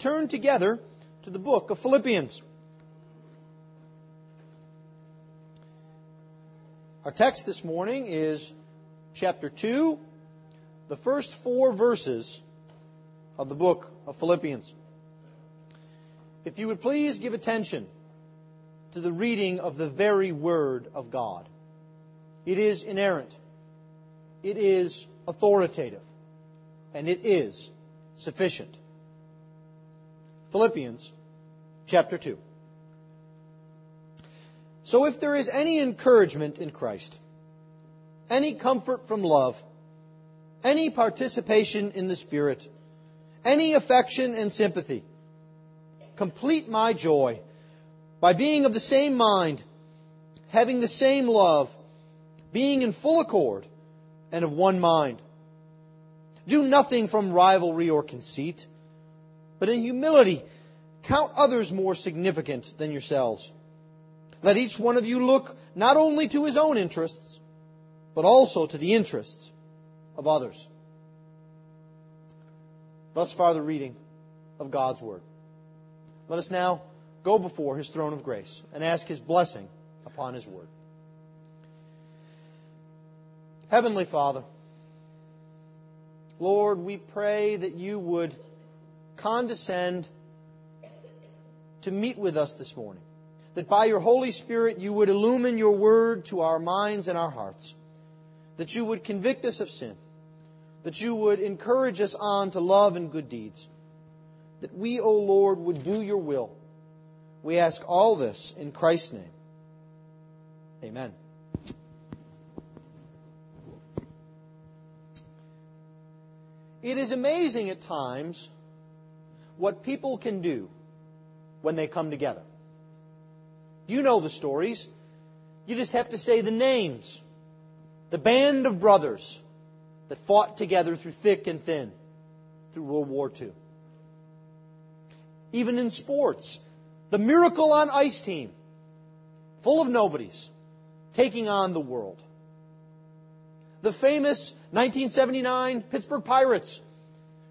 turn together to the book of Philippians. Our text this morning is chapter 2, the first four verses of the book of Philippians. If you would please give attention to the reading of the very Word of God. It is inerrant, it is authoritative, and it is sufficient. Philippians chapter 2. So if there is any encouragement in Christ, any comfort from love, any participation in the Spirit, any affection and sympathy, complete my joy by being of the same mind, having the same love, being in full accord, and of one mind. Do nothing from rivalry or conceit, but in humility count others more significant than yourselves. Let each one of you look not only to his own interests, but also to the interests of others. Thus far, the reading of God's Word. Let us now go before his throne of grace and ask his blessing upon his Word. Heavenly Father, Lord, we pray that you would condescend to meet with us this morning that by your Holy Spirit you would illumine your word to our minds and our hearts, that you would convict us of sin, that you would encourage us on to love and good deeds, that we, O Lord, would do your will. We ask all this in Christ's name. Amen. It is amazing at times what people can do when they come together. You know the stories. You just have to say the names. The band of brothers that fought together through thick and thin through World War II. Even in sports, the Miracle on Ice team, full of nobodies, taking on the world. The famous 1979 Pittsburgh Pirates,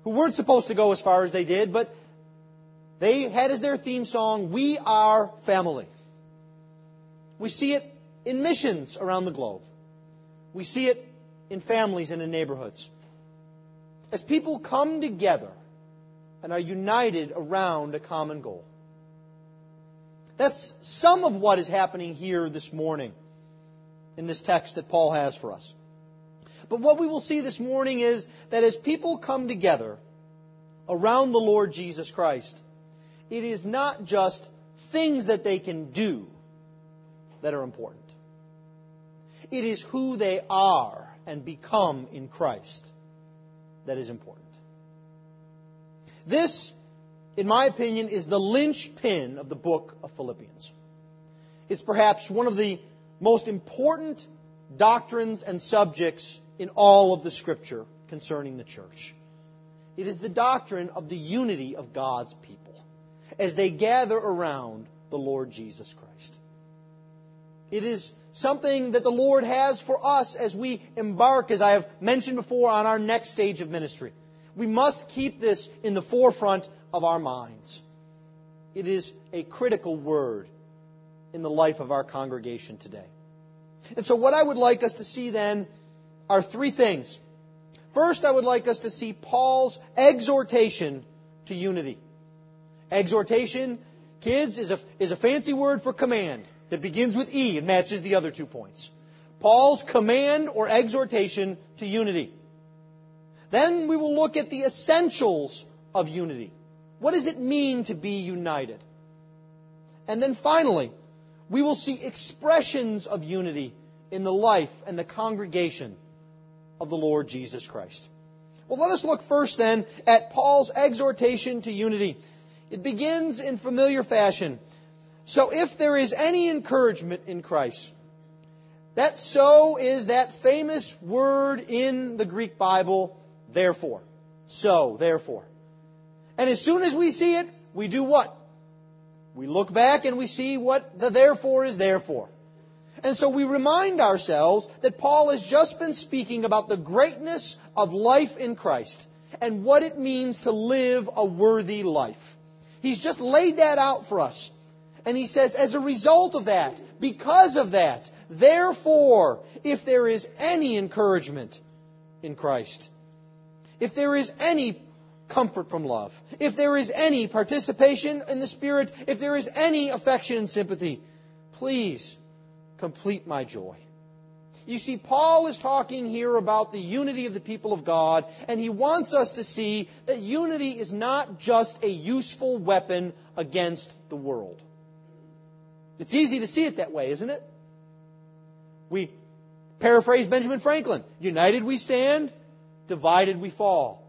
who weren't supposed to go as far as they did, but they had as their theme song, We Are Family. We see it in missions around the globe. We see it in families and in neighborhoods. As people come together and are united around a common goal. That's some of what is happening here this morning in this text that Paul has for us. But what we will see this morning is that as people come together around the Lord Jesus Christ, it is not just things that they can do that are important. It is who they are and become in Christ that is important. This, in my opinion, is the linchpin of the book of Philippians. It's perhaps one of the most important doctrines and subjects in all of the scripture concerning the church. It is the doctrine of the unity of God's people as they gather around the Lord Jesus Christ. It is something that the Lord has for us as we embark, as I have mentioned before, on our next stage of ministry. We must keep this in the forefront of our minds. It is a critical word in the life of our congregation today. And so, what I would like us to see then are three things. First, I would like us to see Paul's exhortation to unity. Exhortation, kids, is a, is a fancy word for command that begins with E and matches the other two points. Paul's command or exhortation to unity. Then we will look at the essentials of unity. What does it mean to be united? And then finally, we will see expressions of unity in the life and the congregation of the Lord Jesus Christ. Well, let us look first then at Paul's exhortation to unity. It begins in familiar fashion so if there is any encouragement in Christ, that so is that famous word in the Greek Bible, therefore. So, therefore. And as soon as we see it, we do what? We look back and we see what the therefore is there for. And so we remind ourselves that Paul has just been speaking about the greatness of life in Christ and what it means to live a worthy life. He's just laid that out for us. And he says, as a result of that, because of that, therefore, if there is any encouragement in Christ, if there is any comfort from love, if there is any participation in the Spirit, if there is any affection and sympathy, please complete my joy. You see, Paul is talking here about the unity of the people of God, and he wants us to see that unity is not just a useful weapon against the world. It's easy to see it that way, isn't it? We paraphrase Benjamin Franklin United we stand, divided we fall.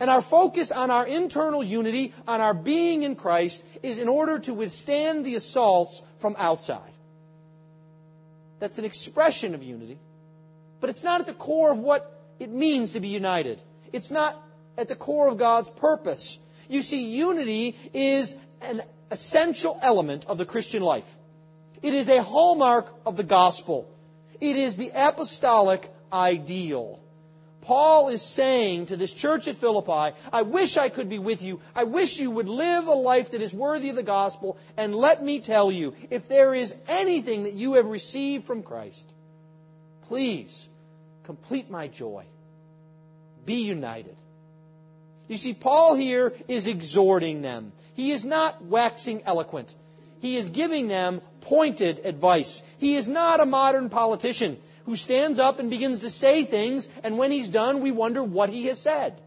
And our focus on our internal unity, on our being in Christ, is in order to withstand the assaults from outside. That's an expression of unity. But it's not at the core of what it means to be united. It's not at the core of God's purpose. You see, unity is an essential element of the Christian life. It is a hallmark of the gospel. It is the apostolic ideal. Paul is saying to this church at Philippi, I wish I could be with you. I wish you would live a life that is worthy of the gospel. And let me tell you, if there is anything that you have received from Christ, please complete my joy. Be united. You see, Paul here is exhorting them. He is not waxing eloquent. He is giving them pointed advice. He is not a modern politician who stands up and begins to say things, and when he's done, we wonder what he has said.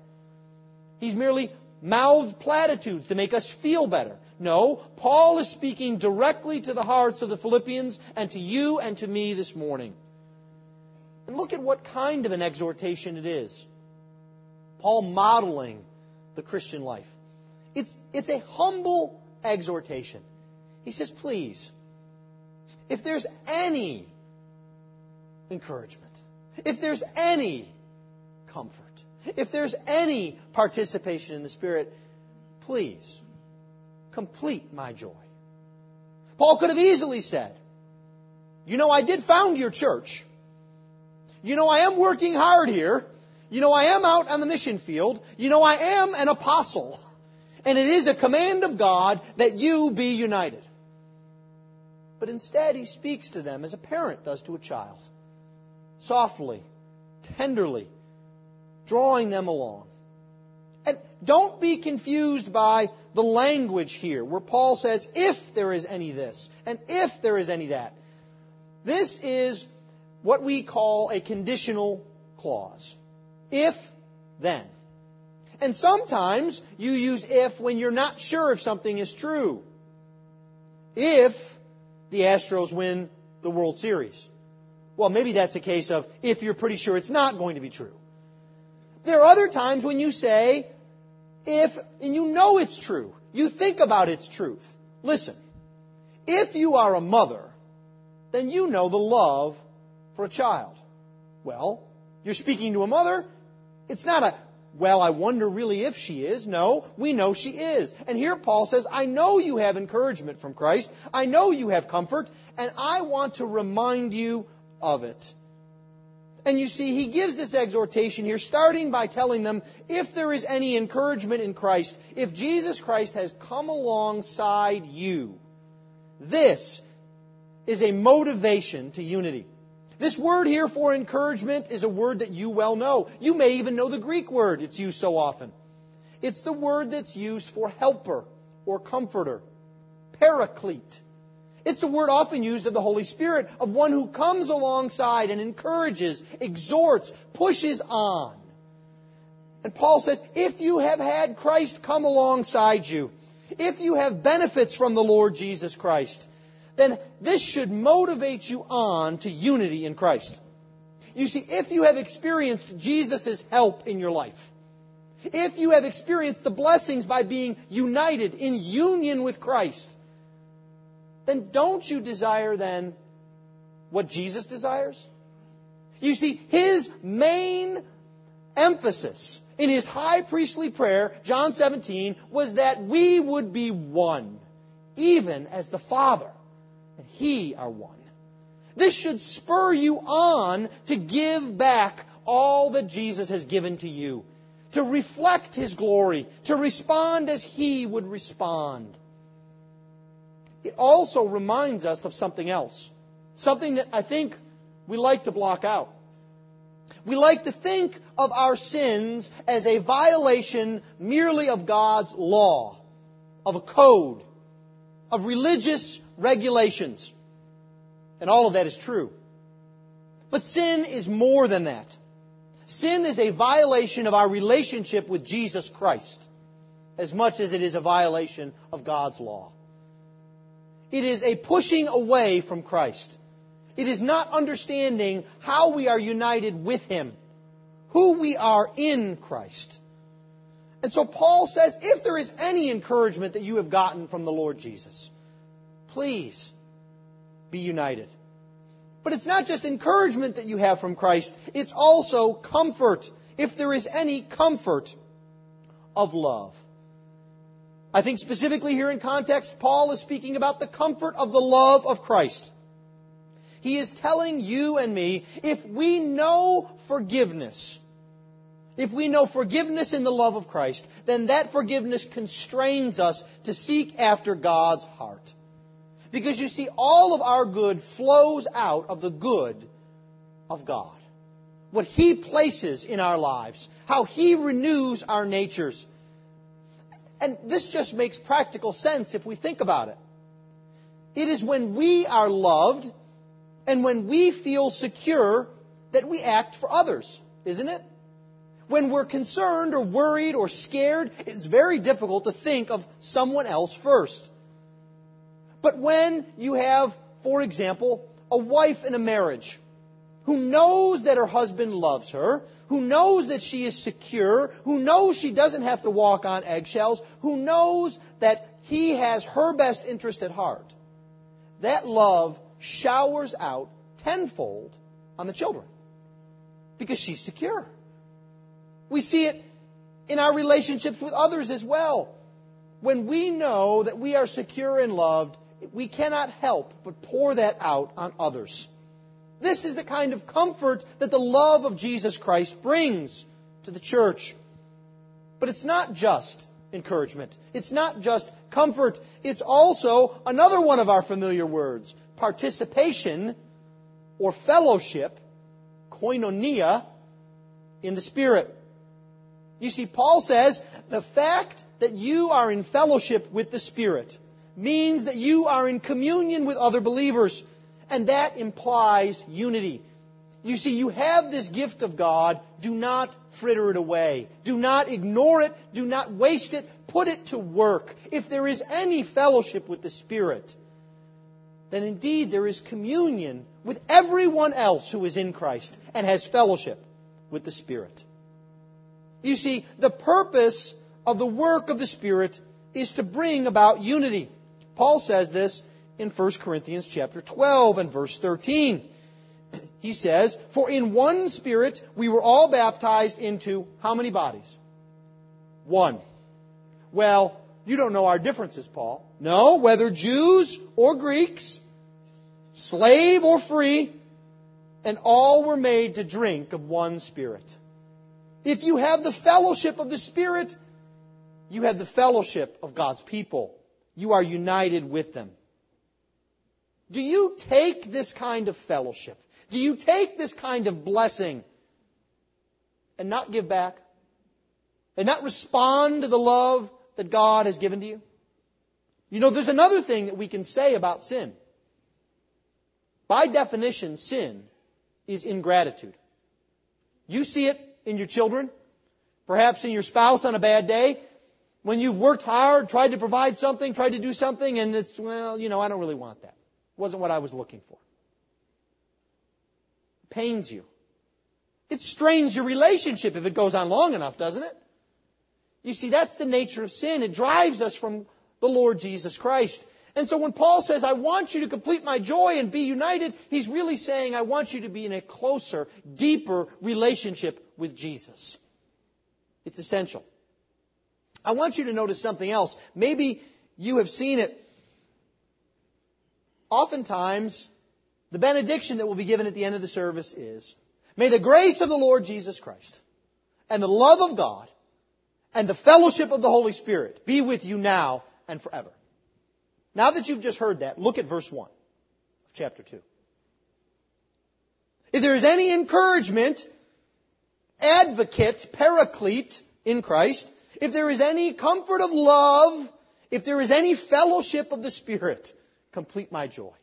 He's merely mouthed platitudes to make us feel better. No, Paul is speaking directly to the hearts of the Philippians and to you and to me this morning. And look at what kind of an exhortation it is. Paul modeling the Christian life. It's, it's a humble exhortation. He says, please, if there's any encouragement, if there's any comfort, if there's any participation in the Spirit, please complete my joy. Paul could have easily said, You know, I did found your church. You know, I am working hard here. You know, I am out on the mission field. You know, I am an apostle. And it is a command of God that you be united. But instead, he speaks to them as a parent does to a child softly, tenderly, drawing them along. And don't be confused by the language here, where Paul says, if there is any this, and if there is any that. This is what we call a conditional clause. If, then. And sometimes you use if when you're not sure if something is true. If the Astros win the World Series. Well, maybe that's a case of if you're pretty sure it's not going to be true. There are other times when you say, if, and you know it's true. You think about its truth. Listen, if you are a mother, then you know the love for a child. Well, you're speaking to a mother. It's not a, well, I wonder really if she is. No, we know she is. And here Paul says, I know you have encouragement from Christ. I know you have comfort, and I want to remind you of it. And you see, he gives this exhortation here, starting by telling them if there is any encouragement in Christ, if Jesus Christ has come alongside you, this is a motivation to unity. This word here for encouragement is a word that you well know. You may even know the Greek word it's used so often. It's the word that's used for helper or comforter, paraclete. It's the word often used of the Holy Spirit, of one who comes alongside and encourages, exhorts, pushes on. And Paul says, if you have had Christ come alongside you, if you have benefits from the Lord Jesus Christ, then this should motivate you on to unity in Christ. You see, if you have experienced Jesus' help in your life, if you have experienced the blessings by being united in union with Christ, then don't you desire then what Jesus desires? You see, his main emphasis in his high priestly prayer, John 17, was that we would be one, even as the Father and He are one. This should spur you on to give back all that Jesus has given to you. to reflect His glory, to respond as He would respond. It also reminds us of something else. Something that I think we like to block out. We like to think of our sins as a violation merely of God's law, of a code, of religious regulations. And all of that is true. But sin is more than that. Sin is a violation of our relationship with Jesus Christ as much as it is a violation of God's law. It is a pushing away from Christ. It is not understanding how we are united with Him, who we are in Christ. And so Paul says, if there is any encouragement that you have gotten from the Lord Jesus, please be united. But it's not just encouragement that you have from Christ, it's also comfort, if there is any comfort of love. I think specifically here in context, Paul is speaking about the comfort of the love of Christ. He is telling you and me, if we know forgiveness, if we know forgiveness in the love of Christ, then that forgiveness constrains us to seek after God's heart. Because you see, all of our good flows out of the good of God. What He places in our lives, how He renews our natures. And this just makes practical sense if we think about it. It is when we are loved and when we feel secure that we act for others, isn't it? When we're concerned or worried or scared, it's very difficult to think of someone else first. But when you have, for example, a wife in a marriage who knows that her husband loves her, who knows that she is secure, who knows she doesn't have to walk on eggshells, who knows that he has her best interest at heart, that love showers out tenfold on the children because she's secure. We see it in our relationships with others as well. When we know that we are secure and loved, we cannot help but pour that out on others. This is the kind of comfort that the love of Jesus Christ brings to the church. But it's not just encouragement. It's not just comfort. It's also another one of our familiar words, participation or fellowship, koinonia, in the Spirit. You see, Paul says the fact that you are in fellowship with the Spirit means that you are in communion with other believers, and that implies unity. You see, you have this gift of God. Do not fritter it away. Do not ignore it. Do not waste it. Put it to work. If there is any fellowship with the Spirit, then indeed there is communion with everyone else who is in Christ and has fellowship with the Spirit. You see, the purpose of the work of the Spirit is to bring about unity. Paul says this in 1 Corinthians chapter 12 and verse 13. He says, For in one Spirit we were all baptized into how many bodies? One. Well, you don't know our differences, Paul. No, whether Jews or Greeks, slave or free, and all were made to drink of one Spirit. If you have the fellowship of the Spirit, you have the fellowship of God's people. You are united with them. Do you take this kind of fellowship? Do you take this kind of blessing and not give back? And not respond to the love that God has given to you? You know, there's another thing that we can say about sin. By definition, sin is ingratitude. You see it in your children, perhaps in your spouse on a bad day, when you've worked hard, tried to provide something, tried to do something, and it's, well, you know, I don't really want that. It wasn't what I was looking for. It pains you. It strains your relationship if it goes on long enough, doesn't it? You see, that's the nature of sin. It drives us from the Lord Jesus Christ. And so when Paul says, I want you to complete my joy and be united, he's really saying, I want you to be in a closer, deeper relationship with Jesus. It's essential. I want you to notice something else. Maybe you have seen it. Oftentimes, the benediction that will be given at the end of the service is, May the grace of the Lord Jesus Christ and the love of God and the fellowship of the Holy Spirit be with you now and forever. Now that you've just heard that, look at verse 1 of chapter 2. If there is any encouragement, advocate, paraclete in Christ, if there is any comfort of love, if there is any fellowship of the Spirit, complete my joy.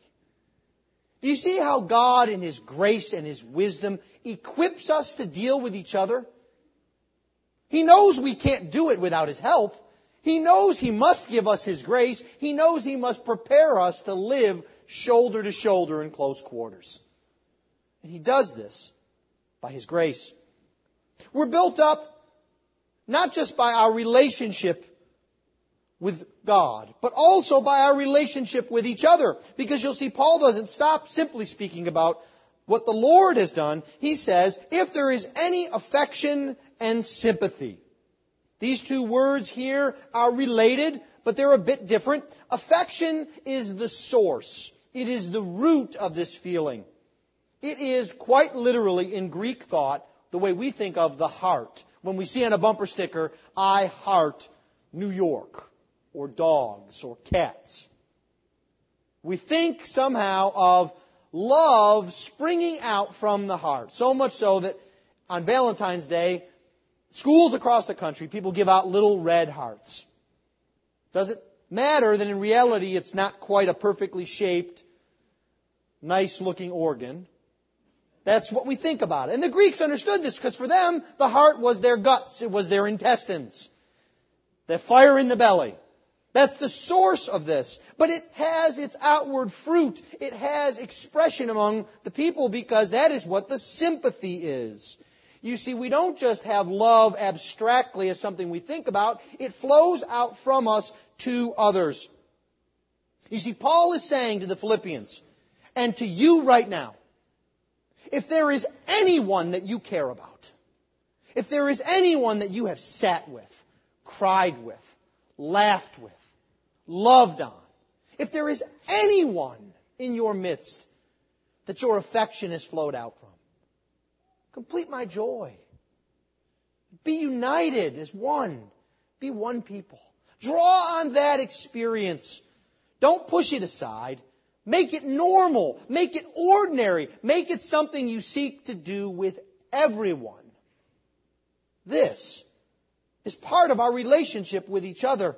Do you see how God in His grace and His wisdom equips us to deal with each other? He knows we can't do it without His help. He knows He must give us His grace. He knows He must prepare us to live shoulder to shoulder in close quarters. And He does this by His grace. We're built up not just by our relationship with God, but also by our relationship with each other. Because you'll see Paul doesn't stop simply speaking about what the Lord has done. He says, if there is any affection and sympathy. These two words here are related, but they're a bit different. Affection is the source. It is the root of this feeling. It is quite literally in Greek thought the way we think of the heart. When we see on a bumper sticker, I heart New York or dogs or cats. We think somehow of love springing out from the heart. So much so that on Valentine's Day, schools across the country, people give out little red hearts. Does it matter that in reality it's not quite a perfectly shaped, nice looking organ? That's what we think about. And the Greeks understood this because for them, the heart was their guts. It was their intestines. The fire in the belly. That's the source of this. But it has its outward fruit. It has expression among the people because that is what the sympathy is. You see, we don't just have love abstractly as something we think about. It flows out from us to others. You see, Paul is saying to the Philippians, and to you right now, if there is anyone that you care about, if there is anyone that you have sat with, cried with, laughed with, loved on, if there is anyone in your midst that your affection has flowed out from, complete my joy. Be united as one. Be one people. Draw on that experience. Don't push it aside. Make it normal. Make it ordinary. Make it something you seek to do with everyone. This is part of our relationship with each other.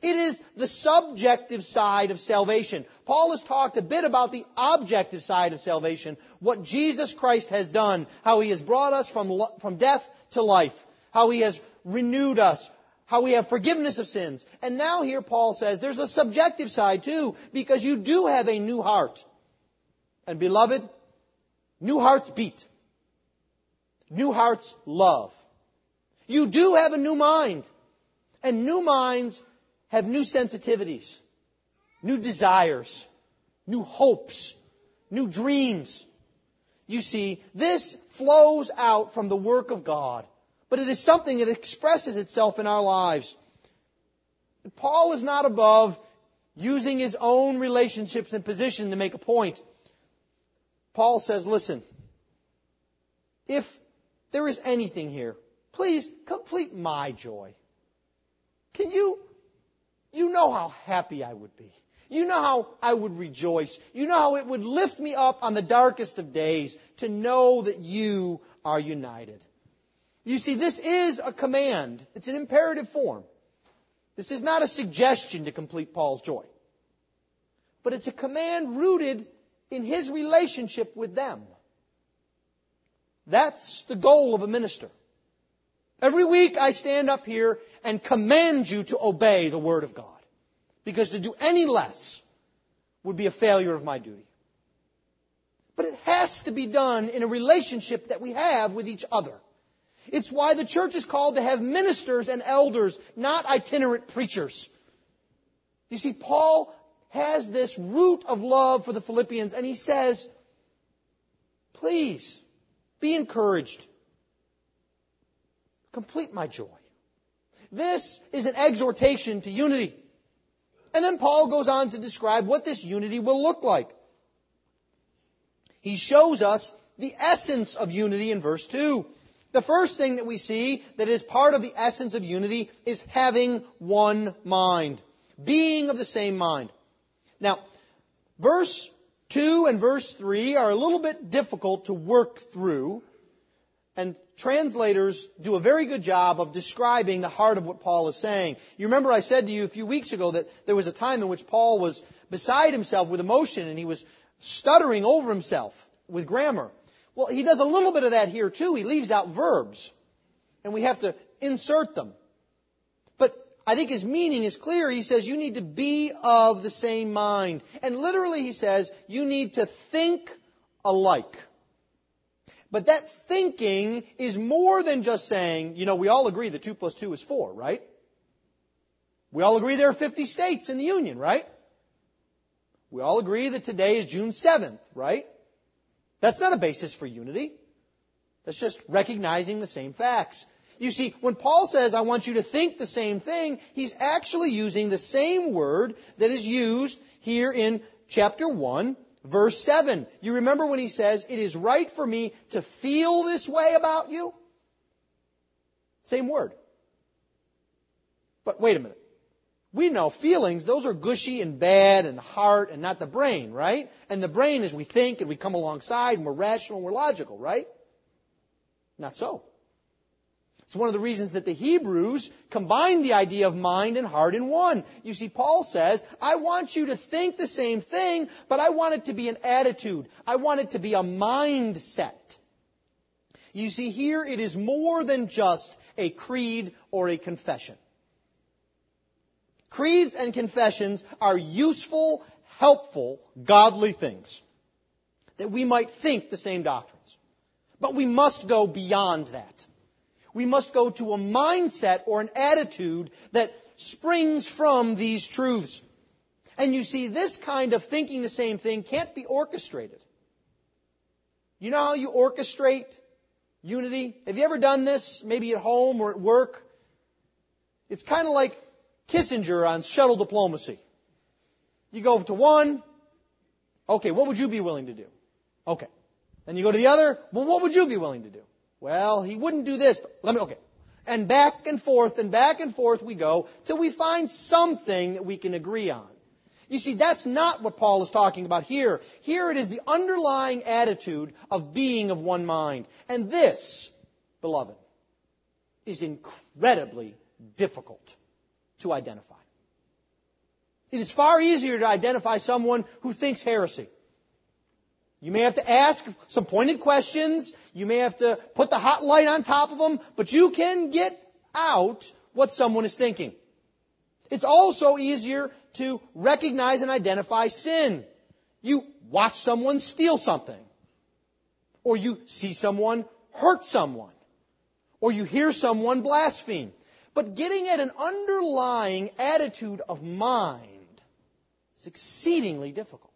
It is the subjective side of salvation. Paul has talked a bit about the objective side of salvation, what Jesus Christ has done, how he has brought us from, from death to life, how he has renewed us, how we have forgiveness of sins. And now here Paul says there's a subjective side too, because you do have a new heart. And beloved, new hearts beat. New hearts love. You do have a new mind. And new minds have new sensitivities, new desires, new hopes, new dreams. You see, this flows out from the work of God, but it is something that expresses itself in our lives. Paul is not above using his own relationships and position to make a point. Paul says, listen, if there is anything here, please complete my joy. Can you you know how happy I would be. You know how I would rejoice. You know how it would lift me up on the darkest of days to know that you are united. You see, this is a command. It's an imperative form. This is not a suggestion to complete Paul's joy. But it's a command rooted in his relationship with them. That's the goal of a minister. Every week I stand up here and command you to obey the Word of God. Because to do any less would be a failure of my duty. But it has to be done in a relationship that we have with each other. It's why the church is called to have ministers and elders, not itinerant preachers. You see, Paul has this root of love for the Philippians, and he says, please, be encouraged. Complete my joy. This is an exhortation to unity. And then Paul goes on to describe what this unity will look like. He shows us the essence of unity in verse 2. The first thing that we see that is part of the essence of unity is having one mind. Being of the same mind. Now, verse 2 and verse 3 are a little bit difficult to work through, and translators do a very good job of describing the heart of what Paul is saying. You remember I said to you a few weeks ago that there was a time in which Paul was beside himself with emotion and he was stuttering over himself with grammar. Well, he does a little bit of that here too. He leaves out verbs. And we have to insert them. But I think his meaning is clear. He says you need to be of the same mind. And literally he says you need to think alike. But that thinking is more than just saying, you know, we all agree that 2 plus 2 is 4, right? We all agree there are 50 states in the Union, right? We all agree that today is June 7th, right? That's not a basis for unity. That's just recognizing the same facts. You see, when Paul says, I want you to think the same thing, he's actually using the same word that is used here in chapter 1, verse 7. You remember when he says, It is right for me to feel this way about you? Same word. But wait a minute. We know feelings, those are gushy and bad and heart and not the brain, right? And the brain is we think and we come alongside and we're rational and we're logical, right? Not so. It's one of the reasons that the Hebrews combined the idea of mind and heart in one. You see, Paul says, I want you to think the same thing, but I want it to be an attitude. I want it to be a mindset. You see, here it is more than just a creed or a confession. Creeds and confessions are useful, helpful, godly things. That we might think the same doctrines. But we must go beyond that. We must go to a mindset or an attitude that springs from these truths. And you see, this kind of thinking the same thing can't be orchestrated. You know how you orchestrate unity? Have you ever done this, maybe at home or at work? It's kind of like Kissinger on shuttle diplomacy. You go to one, okay, what would you be willing to do? Okay. Then you go to the other, well, what would you be willing to do? Well, he wouldn't do this, but let me, okay. And back and forth and back and forth we go till we find something that we can agree on. You see, that's not what Paul is talking about here. Here it is the underlying attitude of being of one mind. And this, beloved, is incredibly difficult to identify. It is far easier to identify someone who thinks heresy. You may have to ask some pointed questions. You may have to put the hot light on top of them, but you can get out what someone is thinking. It's also easier to recognize and identify sin. You watch someone steal something. Or you see someone hurt someone. Or you hear someone blaspheme. But getting at an underlying attitude of mind is exceedingly difficult.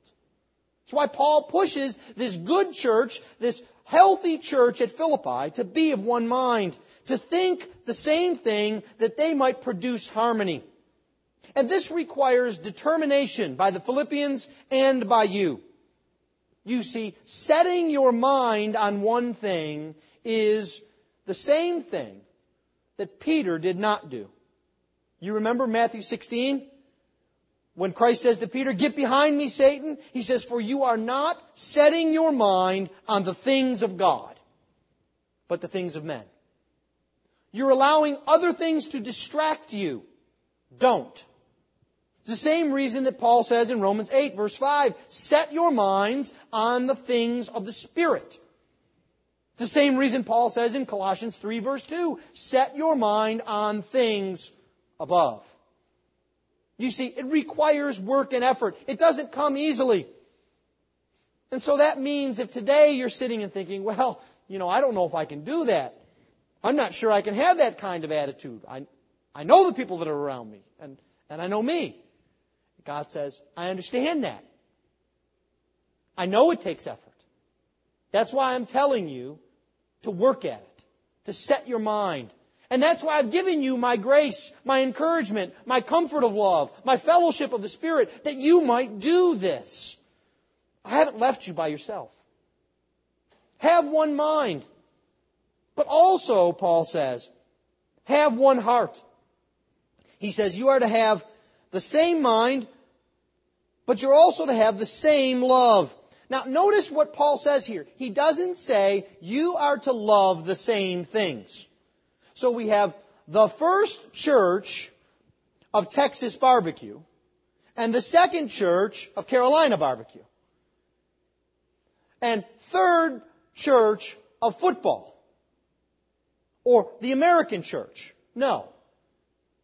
That's why Paul pushes this good church, this healthy church at Philippi to be of one mind, to think the same thing that they might produce harmony. And this requires determination by the Philippians and by you. You see, setting your mind on one thing is the same thing that Peter did not do. You remember Matthew 16? When Christ says to Peter, Get behind me, Satan, he says, For you are not setting your mind on the things of God, but the things of men. You're allowing other things to distract you. Don't. It's the same reason that Paul says in Romans 8, verse 5, Set your minds on the things of the Spirit. The same reason Paul says in Colossians 3 verse 2, set your mind on things above. You see, it requires work and effort. It doesn't come easily. And so that means if today you're sitting and thinking, well, you know, I don't know if I can do that. I'm not sure I can have that kind of attitude. I, I know the people that are around me, and, and I know me. God says, I understand that. I know it takes effort. That's why I'm telling you to work at it, to set your mind. And that's why I've given you my grace, my encouragement, my comfort of love, my fellowship of the Spirit, that you might do this. I haven't left you by yourself. Have one mind. But also, Paul says, have one heart. He says you are to have the same mind, but you're also to have the same love. Now, notice what Paul says here. He doesn't say you are to love the same things. So we have the first church of Texas barbecue and the second church of Carolina barbecue. And third church of football. Or the American church. No.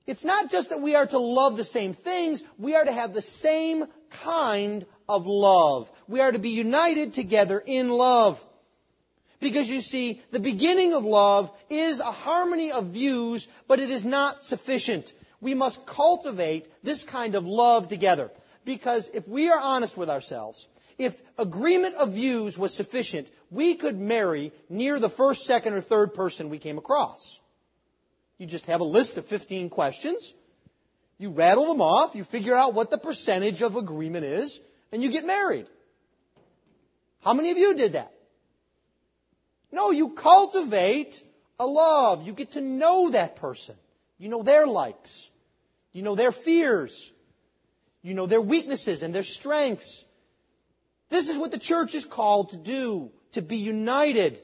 It's not just that we are to love the same things, we are to have the same kind of love. We are to be united together in love. Because you see, the beginning of love is a harmony of views, but it is not sufficient. We must cultivate this kind of love together. Because if we are honest with ourselves, if agreement of views was sufficient, we could marry near the first, second, or third person we came across. You just have a list of 15 questions. You rattle them off. You figure out what the percentage of agreement is, and you get married. How many of you did that? No, you cultivate a love. You get to know that person. You know their likes. You know their fears. You know their weaknesses and their strengths. This is what the church is called to do, to be united.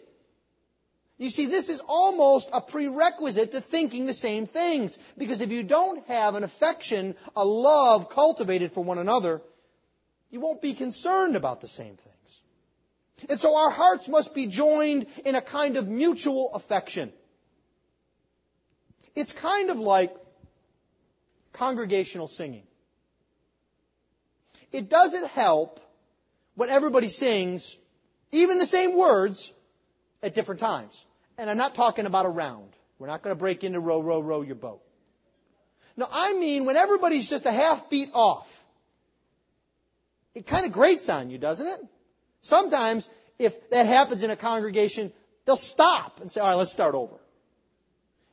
You see, this is almost a prerequisite to thinking the same things. Because if you don't have an affection, a love cultivated for one another, you won't be concerned about the same things. And so our hearts must be joined in a kind of mutual affection. It's kind of like congregational singing. It doesn't help when everybody sings, even the same words, at different times. And I'm not talking about a round. We're not going to break into row, row, row your boat. No, I mean when everybody's just a half beat off. It kind of grates on you, doesn't it? Sometimes, if that happens in a congregation, they'll stop and say, all right, let's start over.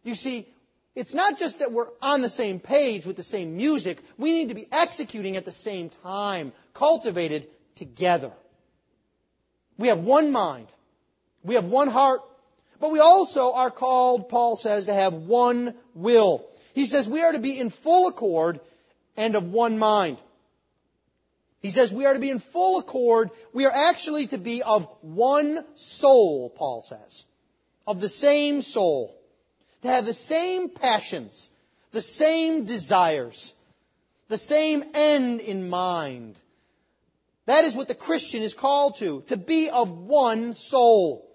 You see, it's not just that we're on the same page with the same music. We need to be executing at the same time, cultivated together. We have one mind. We have one heart. But we also are called, Paul says, to have one will. He says we are to be in full accord and of one mind. He says we are to be in full accord. We are actually to be of one soul, Paul says. Of the same soul. To have the same passions, the same desires, the same end in mind. That is what the Christian is called to, to be of one soul.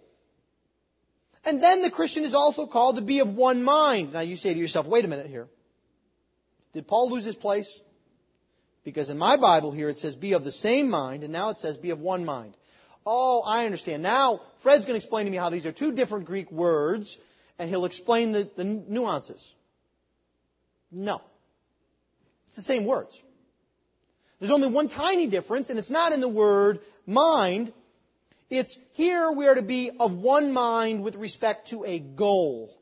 And then the Christian is also called to be of one mind. Now you say to yourself, wait a minute here. Did Paul lose his place? Because in my Bible here it says be of the same mind, and now it says be of one mind. Oh, I understand. Now, Fred's going to explain to me how these are two different Greek words, and he'll explain the, the nuances. No. It's the same words. There's only one tiny difference, and it's not in the word mind. It's here we are to be of one mind with respect to a goal.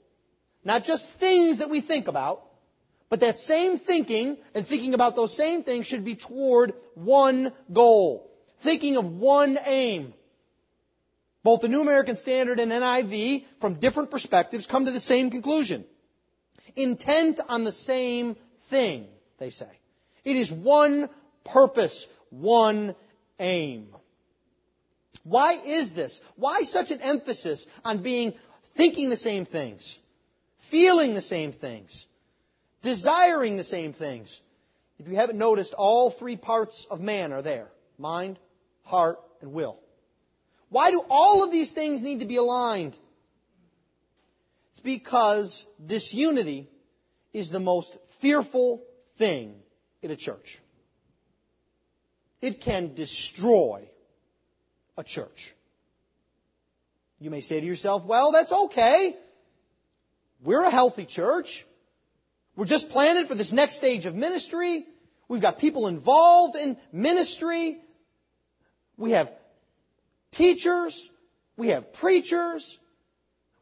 Not just things that we think about, but that same thinking and thinking about those same things should be toward one goal. Thinking of one aim. Both the New American Standard and NIV, from different perspectives, come to the same conclusion. Intent on the same thing, they say. It is one purpose, one aim. Why is this? Why such an emphasis on being, thinking the same things, feeling the same things, desiring the same things? If you haven't noticed, all three parts of man are there. Mind, heart, and will. Why do all of these things need to be aligned? It's because disunity is the most fearful thing in a church it can destroy a church. You may say to yourself, well, that's okay. We're a healthy church. We're just planted for this next stage of ministry. We've got people involved in ministry. We have teachers. We have preachers.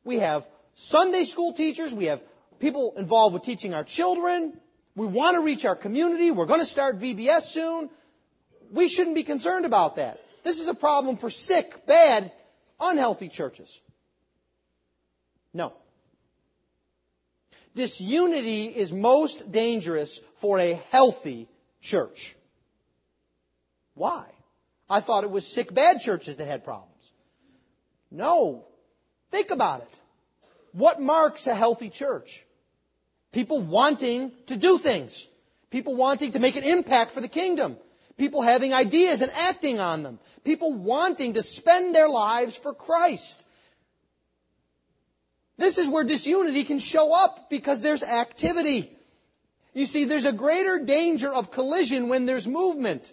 We have Sunday school teachers. We have people involved with teaching our children. We want to reach our community. We're going to start VBS soon we shouldn't be concerned about that. This is a problem for sick, bad, unhealthy churches. No. Disunity is most dangerous for a healthy church. Why? I thought it was sick, bad churches that had problems. No. Think about it. What marks a healthy church? People wanting to do things. People wanting to make an impact for the kingdom. People having ideas and acting on them. People wanting to spend their lives for Christ. This is where disunity can show up because there's activity. You see, there's a greater danger of collision when there's movement.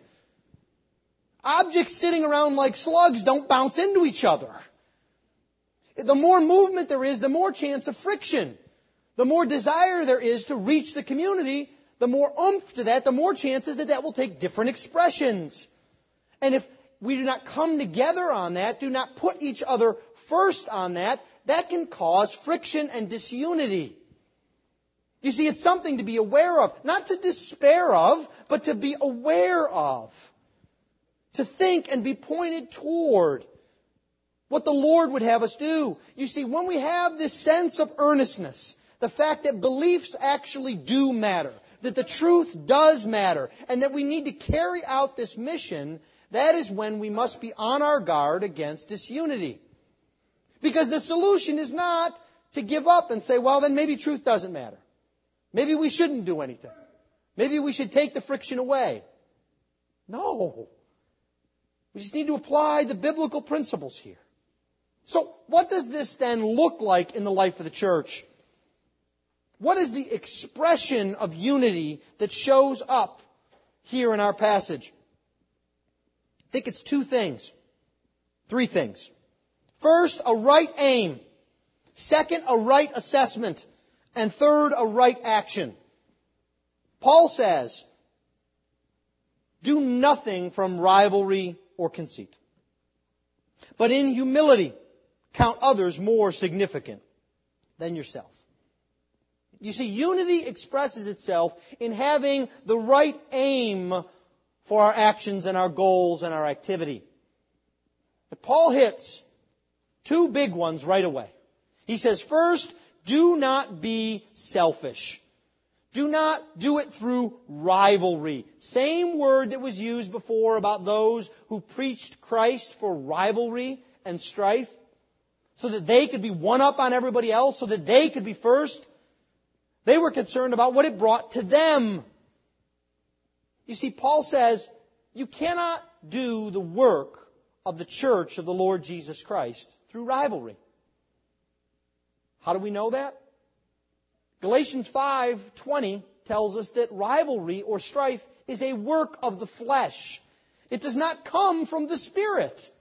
Objects sitting around like slugs don't bounce into each other. The more movement there is, the more chance of friction. The more desire there is to reach the community, the more oomph to that, the more chances that that will take different expressions. And if we do not come together on that, do not put each other first on that, that can cause friction and disunity. You see, it's something to be aware of, not to despair of, but to be aware of. To think and be pointed toward what the Lord would have us do. You see, when we have this sense of earnestness, the fact that beliefs actually do matter, that the truth does matter, and that we need to carry out this mission, that is when we must be on our guard against disunity. Because the solution is not to give up and say, well, then maybe truth doesn't matter. Maybe we shouldn't do anything. Maybe we should take the friction away. No. We just need to apply the biblical principles here. So, what does this then look like in the life of the church? What is the expression of unity that shows up here in our passage? I think it's two things. Three things. First, a right aim. Second, a right assessment. And third, a right action. Paul says, do nothing from rivalry or conceit. But in humility, count others more significant than yourself. You see, unity expresses itself in having the right aim for our actions and our goals and our activity. But Paul hits two big ones right away. He says, first, do not be selfish. Do not do it through rivalry. Same word that was used before about those who preached Christ for rivalry and strife, so that they could be one up on everybody else, so that they could be first. They were concerned about what it brought to them. You see, Paul says, you cannot do the work of the church of the Lord Jesus Christ through rivalry. How do we know that? Galatians 5:20 tells us that rivalry or strife is a work of the flesh. It does not come from the spirit.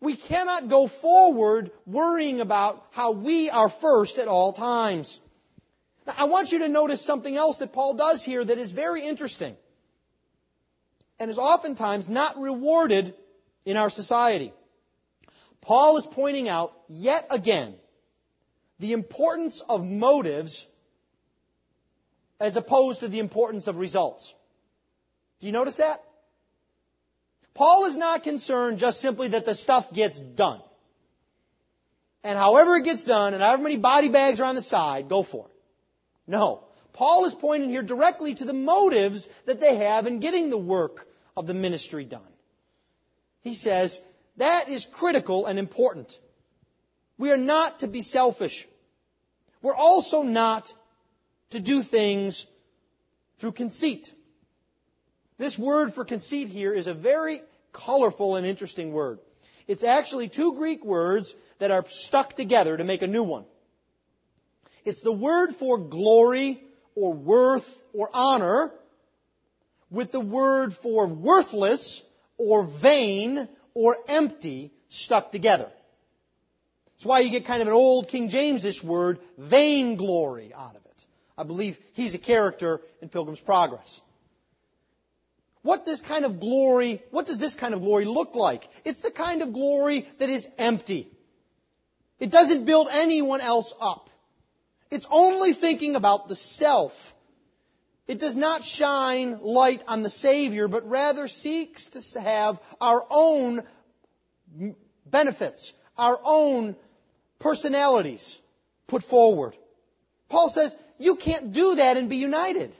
We cannot go forward worrying about how we are first at all times. Now, I want you to notice something else that Paul does here that is very interesting and is oftentimes not rewarded in our society. Paul is pointing out yet again the importance of motives as opposed to the importance of results. Do you notice that? Paul is not concerned just simply that the stuff gets done. And however it gets done, and however many body bags are on the side, go for it. No. Paul is pointing here directly to the motives that they have in getting the work of the ministry done. He says, that is critical and important. We are not to be selfish. We're also not to do things through conceit. This word for conceit here is a very colorful and interesting word. It's actually two Greek words that are stuck together to make a new one. It's the word for glory or worth or honor with the word for worthless or vain or empty stuck together. That's why you get kind of an old King James-ish word, vainglory, out of it. I believe he's a character in Pilgrim's Progress. What this kind of glory, what does this kind of glory look like? It's the kind of glory that is empty. It doesn't build anyone else up. It's only thinking about the self. It does not shine light on the Savior, but rather seeks to have our own benefits, our own personalities put forward. Paul says you can't do that and be united.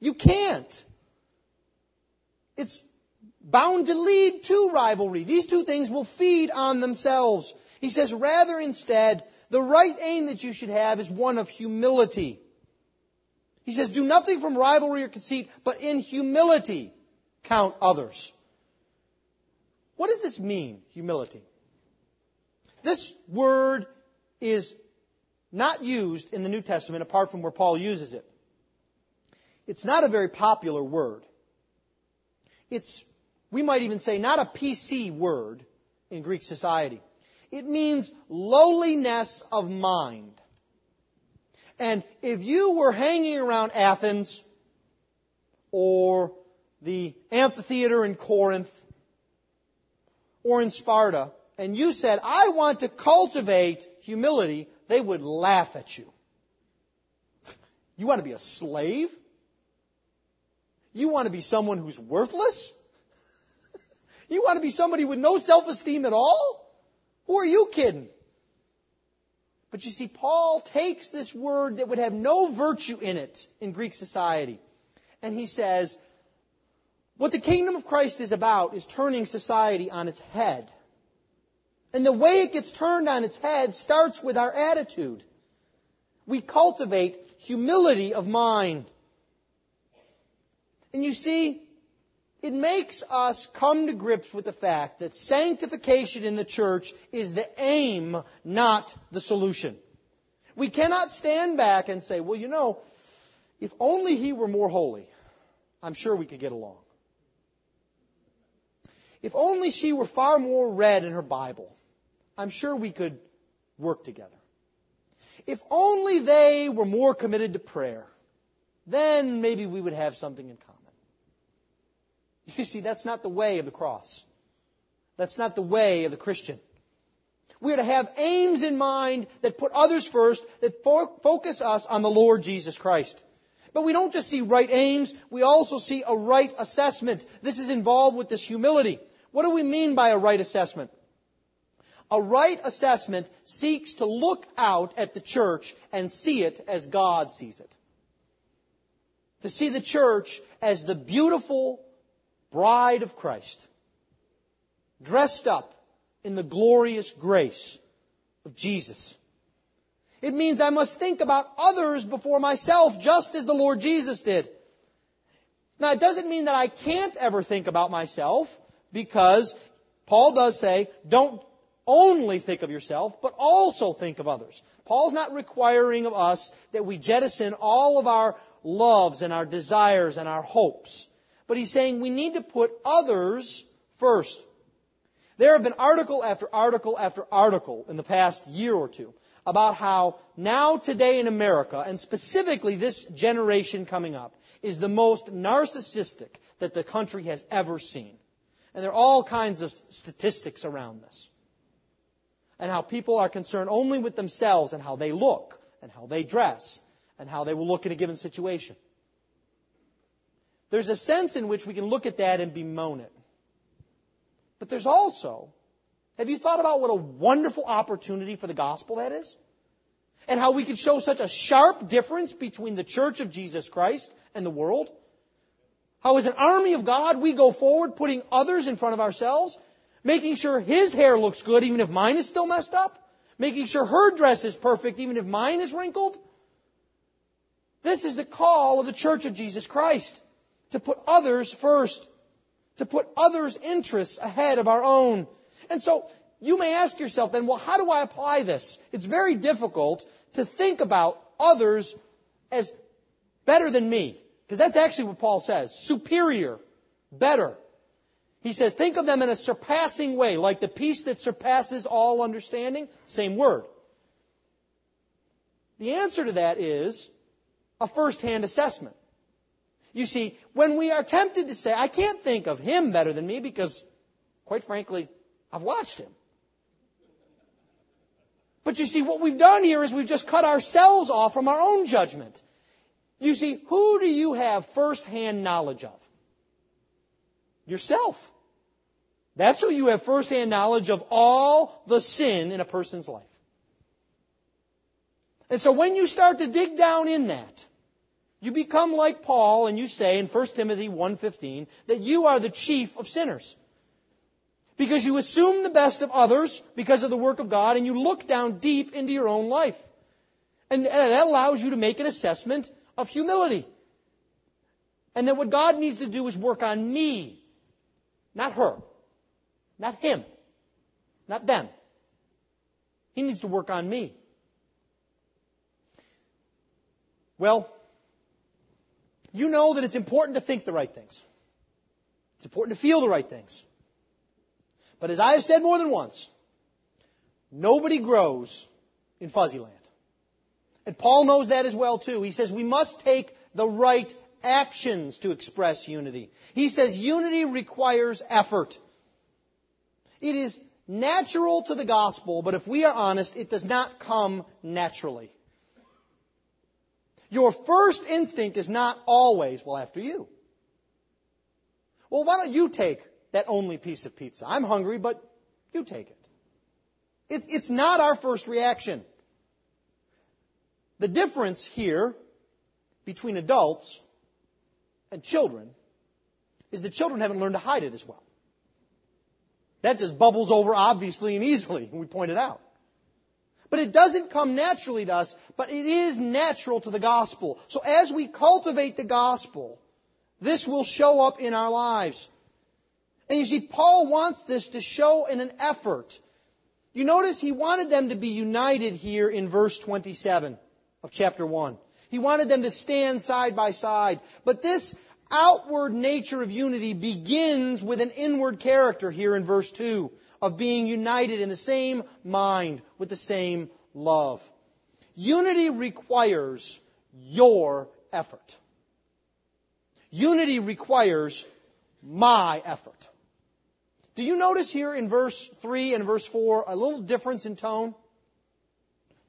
You can't. It's bound to lead to rivalry. These two things will feed on themselves. He says, rather instead, the right aim that you should have is one of humility. He says, do nothing from rivalry or conceit, but in humility count others. What does this mean, humility? This word is not used in the New Testament apart from where Paul uses it. It's not a very popular word. It's, we might even say, not a PC word in Greek society. It means lowliness of mind. And if you were hanging around Athens or the amphitheater in Corinth or in Sparta, and you said, I want to cultivate humility, they would laugh at you. You want to be a slave? You want to be someone who's worthless? You want to be somebody with no self-esteem at all? Who are you kidding? But you see, Paul takes this word that would have no virtue in it in Greek society, and he says, what the kingdom of Christ is about is turning society on its head. And the way it gets turned on its head starts with our attitude. We cultivate humility of mind. And you see, it makes us come to grips with the fact that sanctification in the church is the aim, not the solution. We cannot stand back and say, well, you know, if only he were more holy, I'm sure we could get along. If only she were far more read in her Bible, I'm sure we could work together. If only they were more committed to prayer, then maybe we would have something in common. You see, that's not the way of the cross. That's not the way of the Christian. We are to have aims in mind that put others first, that fo- focus us on the Lord Jesus Christ. But we don't just see right aims, we also see a right assessment. This is involved with this humility. What do we mean by a right assessment? A right assessment seeks to look out at the church and see it as God sees it. To see the church as the beautiful bride of Christ, dressed up in the glorious grace of Jesus. It means I must think about others before myself, just as the Lord Jesus did. Now, it doesn't mean that I can't ever think about myself, because Paul does say, don't only think of yourself, but also think of others. Paul's not requiring of us that we jettison all of our loves and our desires and our hopes but he's saying we need to put others first. There have been article after article after article in the past year or two about how now today in America, and specifically this generation coming up, is the most narcissistic that the country has ever seen. And there are all kinds of statistics around this. And how people are concerned only with themselves and how they look and how they dress and how they will look in a given situation. There's a sense in which we can look at that and bemoan it. But there's also, have you thought about what a wonderful opportunity for the gospel that is? And how we can show such a sharp difference between the church of Jesus Christ and the world? How as an army of God we go forward putting others in front of ourselves, making sure his hair looks good even if mine is still messed up, making sure her dress is perfect even if mine is wrinkled. This is the call of the church of Jesus Christ to put others first, to put others' interests ahead of our own. And so you may ask yourself then, well, how do I apply this? It's very difficult to think about others as better than me. Because that's actually what Paul says. Superior. Better. He says, think of them in a surpassing way, like the peace that surpasses all understanding. Same word. The answer to that is a first-hand assessment. You see, when we are tempted to say, I can't think of him better than me because, quite frankly, I've watched him. But you see, what we've done here is we've just cut ourselves off from our own judgment. You see, who do you have first-hand knowledge of? Yourself. That's who you have first-hand knowledge of all the sin in a person's life. And so when you start to dig down in that, you become like Paul and you say in 1 Timothy 1:15 that you are the chief of sinners. Because you assume the best of others because of the work of God and you look down deep into your own life. And that allows you to make an assessment of humility. And that what God needs to do is work on me, not her, not him, not them. He needs to work on me. Well, you know that it's important to think the right things. It's important to feel the right things. But as I have said more than once, nobody grows in fuzzy land. And Paul knows that as well too. He says we must take the right actions to express unity. He says unity requires effort. It is natural to the gospel, but if we are honest, it does not come naturally. Your first instinct is not always, well, after you. Well, why don't you take that only piece of pizza? I'm hungry, but you take it. it it's not our first reaction. The difference here between adults and children is that children haven't learned to hide it as well. That just bubbles over obviously and easily, and we point it out. But it doesn't come naturally to us, but it is natural to the gospel. So as we cultivate the gospel, this will show up in our lives. And you see, Paul wants this to show in an effort. You notice he wanted them to be united here in verse 27 of chapter 1. He wanted them to stand side by side. But this outward nature of unity begins with an inward character here in verse 2 of being united in the same mind with the same love. Unity requires your effort. Unity requires my effort. Do you notice here in verse 3 and verse 4 a little difference in tone?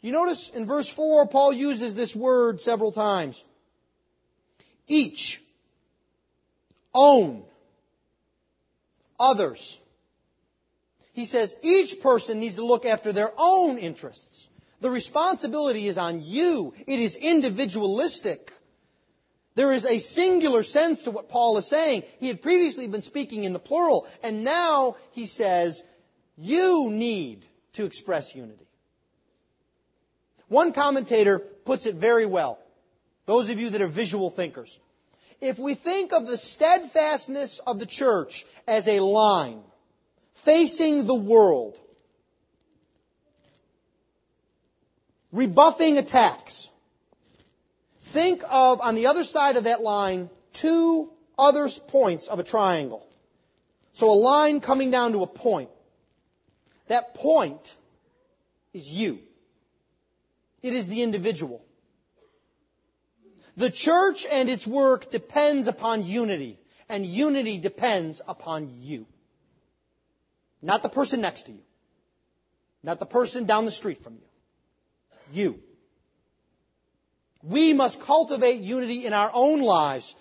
Do you notice in verse 4, Paul uses this word several times. Each. Own. Others. He says each person needs to look after their own interests. The responsibility is on you. It is individualistic. There is a singular sense to what Paul is saying. He had previously been speaking in the plural, and now he says, you need to express unity. One commentator puts it very well. Those of you that are visual thinkers. If we think of the steadfastness of the church as a line, facing the world, rebuffing attacks. Think of, on the other side of that line, two other points of a triangle. So a line coming down to a point. That point is you. It is the individual. The church and its work depends upon unity, and unity depends upon you. Not the person next to you. Not the person down the street from you. You. We must cultivate unity in our own lives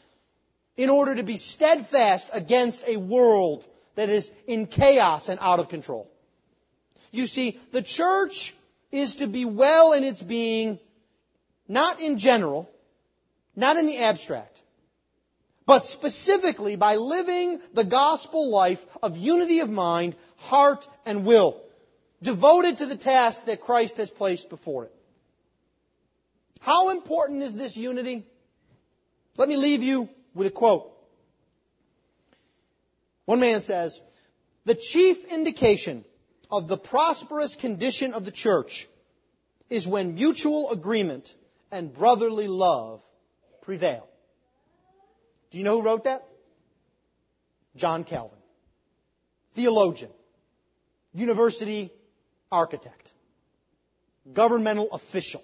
in order to be steadfast against a world that is in chaos and out of control. You see, the church is to be well in its being, not in general, not in the abstract, but specifically by living the gospel life of unity of mind, heart, and will, devoted to the task that Christ has placed before it. How important is this unity? Let me leave you with a quote. One man says, the chief indication of the prosperous condition of the church is when mutual agreement and brotherly love prevail. Do you know who wrote that? John Calvin. Theologian. University architect. Governmental official.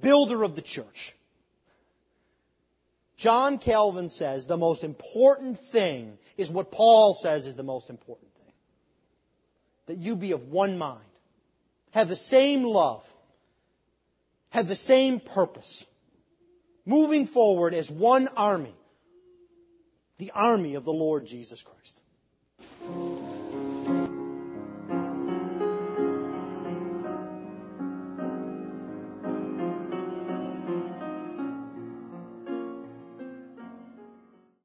Builder of the church. John Calvin says the most important thing is what Paul says is the most important thing. That you be of one mind. Have the same love. Have the same purpose moving forward as one army, the army of the Lord Jesus Christ.